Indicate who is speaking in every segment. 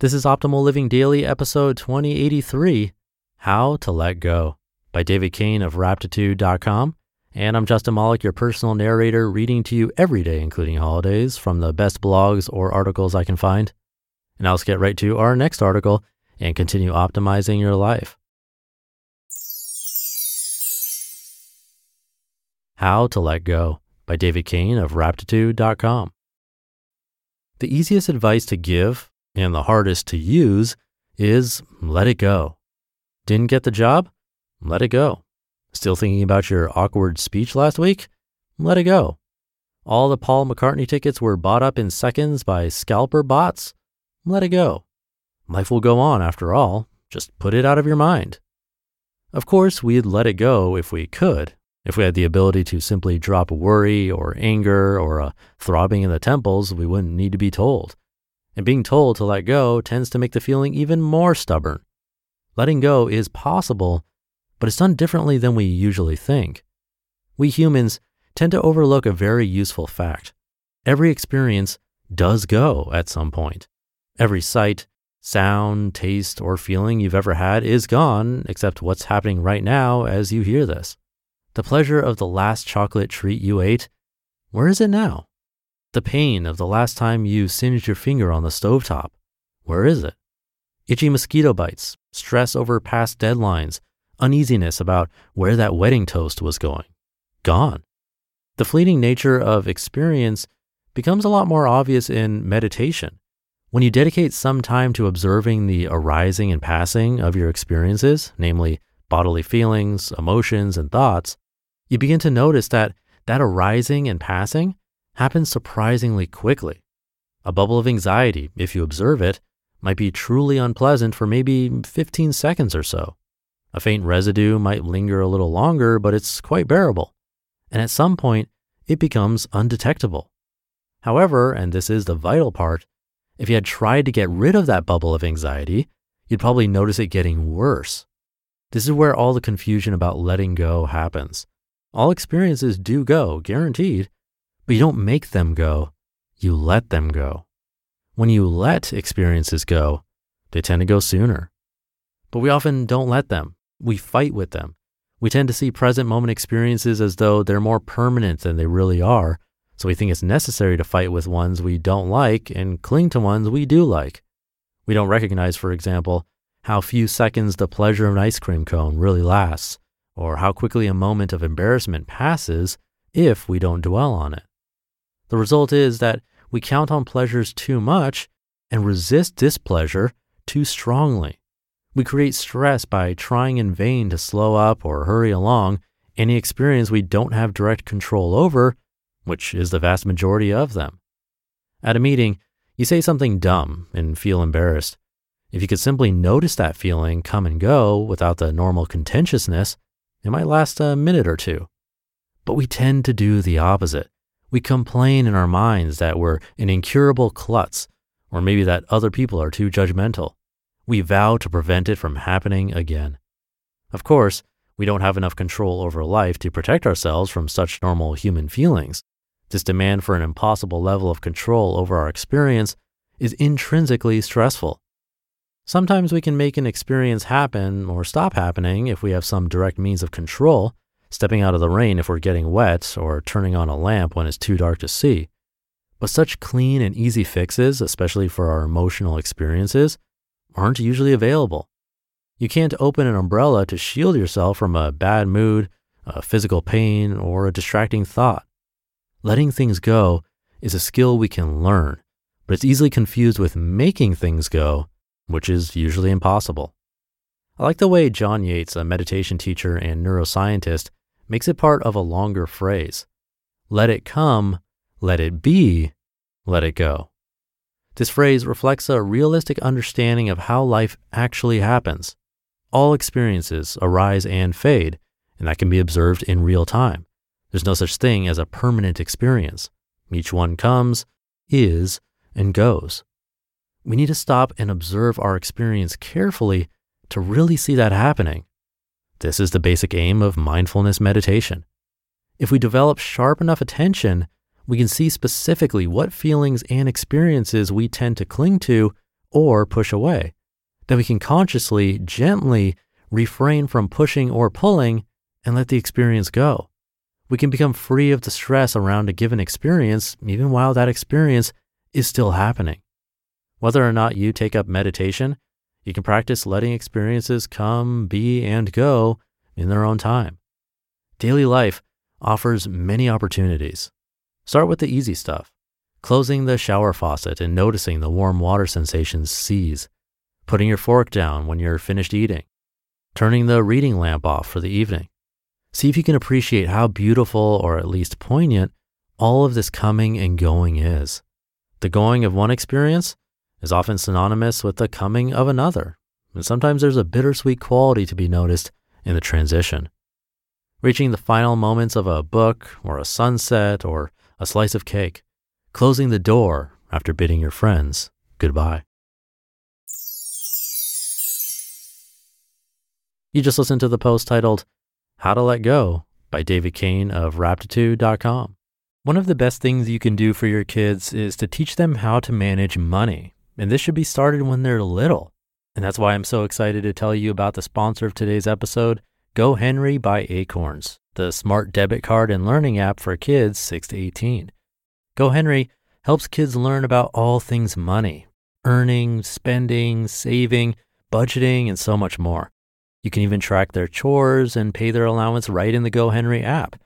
Speaker 1: This is Optimal Living Daily, episode 2083 How to Let Go by David Cain of Raptitude.com. And I'm Justin Malik, your personal narrator, reading to you every day, including holidays, from the best blogs or articles I can find. And now let's get right to our next article and continue optimizing your life. How to Let Go by David Cain of Raptitude.com. The easiest advice to give and the hardest to use is let it go. Didn't get the job? Let it go. Still thinking about your awkward speech last week? Let it go. All the Paul McCartney tickets were bought up in seconds by scalper bots? Let it go. Life will go on after all. Just put it out of your mind. Of course, we'd let it go if we could, if we had the ability to simply drop worry or anger or a throbbing in the temples, we wouldn't need to be told. And being told to let go tends to make the feeling even more stubborn. Letting go is possible, but it's done differently than we usually think. We humans tend to overlook a very useful fact. Every experience does go at some point. Every sight, sound, taste, or feeling you've ever had is gone, except what's happening right now as you hear this. The pleasure of the last chocolate treat you ate, where is it now? The pain of the last time you singed your finger on the stovetop, where is it? Itchy mosquito bites, stress over past deadlines, uneasiness about where that wedding toast was going, gone. The fleeting nature of experience becomes a lot more obvious in meditation. When you dedicate some time to observing the arising and passing of your experiences, namely bodily feelings, emotions, and thoughts, you begin to notice that that arising and passing happens surprisingly quickly. A bubble of anxiety, if you observe it, might be truly unpleasant for maybe 15 seconds or so. A faint residue might linger a little longer, but it's quite bearable. And at some point, it becomes undetectable. However, and this is the vital part, if you had tried to get rid of that bubble of anxiety, you'd probably notice it getting worse. This is where all the confusion about letting go happens. All experiences do go, guaranteed, but you don't make them go, you let them go. When you let experiences go, they tend to go sooner. But we often don't let them. We fight with them. We tend to see present moment experiences as though they're more permanent than they really are. So we think it's necessary to fight with ones we don't like and cling to ones we do like. We don't recognize, for example, how few seconds the pleasure of an ice cream cone really lasts, or how quickly a moment of embarrassment passes if we don't dwell on it. The result is that we count on pleasures too much and resist displeasure too strongly. We create stress by trying in vain to slow up or hurry along any experience we don't have direct control over, which is the vast majority of them. At a meeting, you say something dumb and feel embarrassed. If you could simply notice that feeling come and go without the normal contentiousness, it might last a minute or two. But we tend to do the opposite. We complain in our minds that we're an incurable klutz, or maybe that other people are too judgmental. We vow to prevent it from happening again. Of course, we don't have enough control over life to protect ourselves from such normal human feelings. This demand for an impossible level of control over our experience is intrinsically stressful. Sometimes we can make an experience happen or stop happening if we have some direct means of control, stepping out of the rain if we're getting wet, or turning on a lamp when it's too dark to see. But such clean and easy fixes, especially for our emotional experiences, aren't usually available. You can't open an umbrella to shield yourself from a bad mood, a physical pain, or a distracting thought. Letting things go is a skill we can learn, but it's easily confused with making things go, which is usually impossible. I like the way John Yates, a meditation teacher and neuroscientist, makes it part of a longer phrase. Let it come, let it be, let it go. This phrase reflects a realistic understanding of how life actually happens. All experiences arise and fade, and that can be observed in real time. There's no such thing as a permanent experience. Each one comes, is, and goes. We need to stop and observe our experience carefully to really see that happening. This is the basic aim of mindfulness meditation. If we develop sharp enough attention, we can see specifically what feelings and experiences we tend to cling to or push away Then we can consciously, gently refrain from pushing or pulling and let the experience go. We can become free of the stress around a given experience, even while that experience is still happening. Whether or not you take up meditation, you can practice letting experiences come, be, and go in their own time. Daily life offers many opportunities. Start with the easy stuff closing the shower faucet and noticing the warm water sensations cease putting your fork down when you're finished eating, turning the reading lamp off for the evening. See if you can appreciate how beautiful or at least poignant all of this coming and going is. The going of one experience is often synonymous with the coming of another, and sometimes there's a bittersweet quality to be noticed in the transition. Reaching the final moments of a book or a sunset or a slice of cake, closing the door after bidding your friends goodbye. You just listened to the post titled How to Let Go by David Cain of Raptitude.com. One of the best things you can do for your kids is to teach them how to manage money. And this should be started when they're little. And that's why I'm so excited to tell you about the sponsor of today's episode, GoHenry by Acorns, the smart debit card and learning app for kids 6 to 18. GoHenry helps kids learn about all things money, earning, spending, saving, budgeting, and so much more. You can even track their chores and pay their allowance right in the GoHenry app.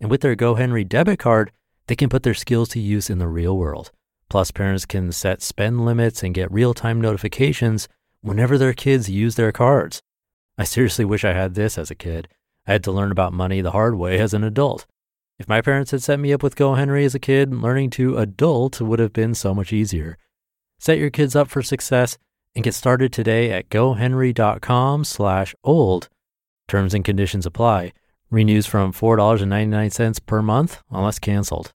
Speaker 1: And with their GoHenry debit card, they can put their skills to use in the real world. Plus, parents can set spend limits and get real time notifications whenever their kids use their cards. I seriously wish I had this as a kid. I had to learn about money the hard way as an adult. If my parents had set me up with GoHenry as a kid, learning to adult would have been so much easier. Set your kids up for success and get started today at gohenry.com slash old. Terms and conditions apply. Renews from $4.99 per month unless canceled.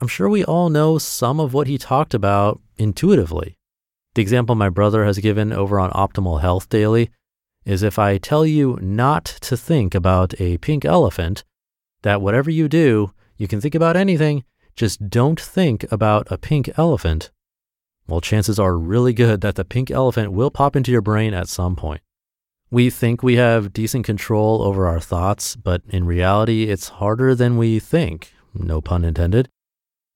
Speaker 1: I'm sure we all know some of what he talked about intuitively. The example my brother has given over on Optimal Health Daily is if I tell you not to think about a pink elephant, that whatever you do, you can think about anything, just don't think about a pink elephant well, chances are really good that the pink elephant will pop into your brain at some point. We think we have decent control over our thoughts, but in reality, it's harder than we think, no pun intended.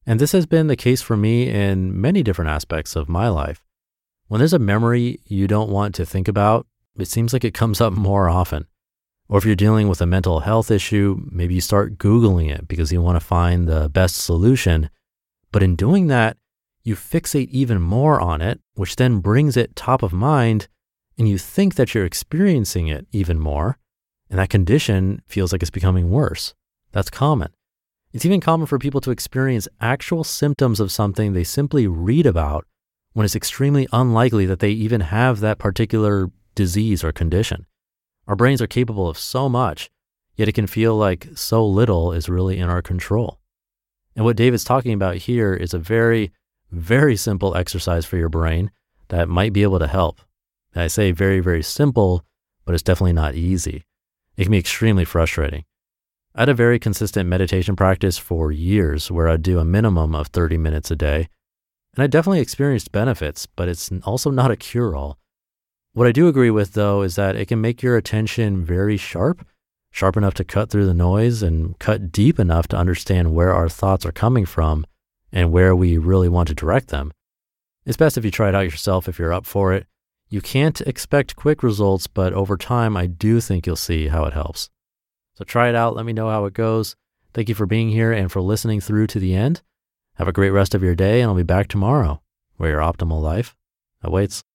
Speaker 1: And this has been the case for me in many different aspects of my life. When there's a memory you don't want to think about, it seems like it comes up more often. Or if you're dealing with a mental health issue, maybe you start Googling it because you want to find the best solution. But in doing that, you fixate even more on it, which then brings it top of mind, and you think that you're experiencing it even more, and that condition feels like it's becoming worse. That's common. It's even common for people to experience actual symptoms of something they simply read about when it's extremely unlikely that they even have that particular disease or condition. Our brains are capable of so much, yet it can feel like so little is really in our control. And what David's talking about here is a very very simple exercise for your brain that might be able to help. I say very, very simple, but it's definitely not easy. It can be extremely frustrating. I had a very consistent meditation practice for years where I'd do a minimum of 30 minutes a day. And I definitely experienced benefits, but it's also not a cure all. What I do agree with, though, is that it can make your attention very sharp, sharp enough to cut through the noise and cut deep enough to understand where our thoughts are coming from and where we really want to direct them. It's best if you try it out yourself if you're up for it. You can't expect quick results, but over time, I do think you'll see how it helps. So try it out. Let me know how it goes. Thank you for being here and for listening through to the end. Have a great rest of your day, and I'll be back tomorrow where your optimal life awaits.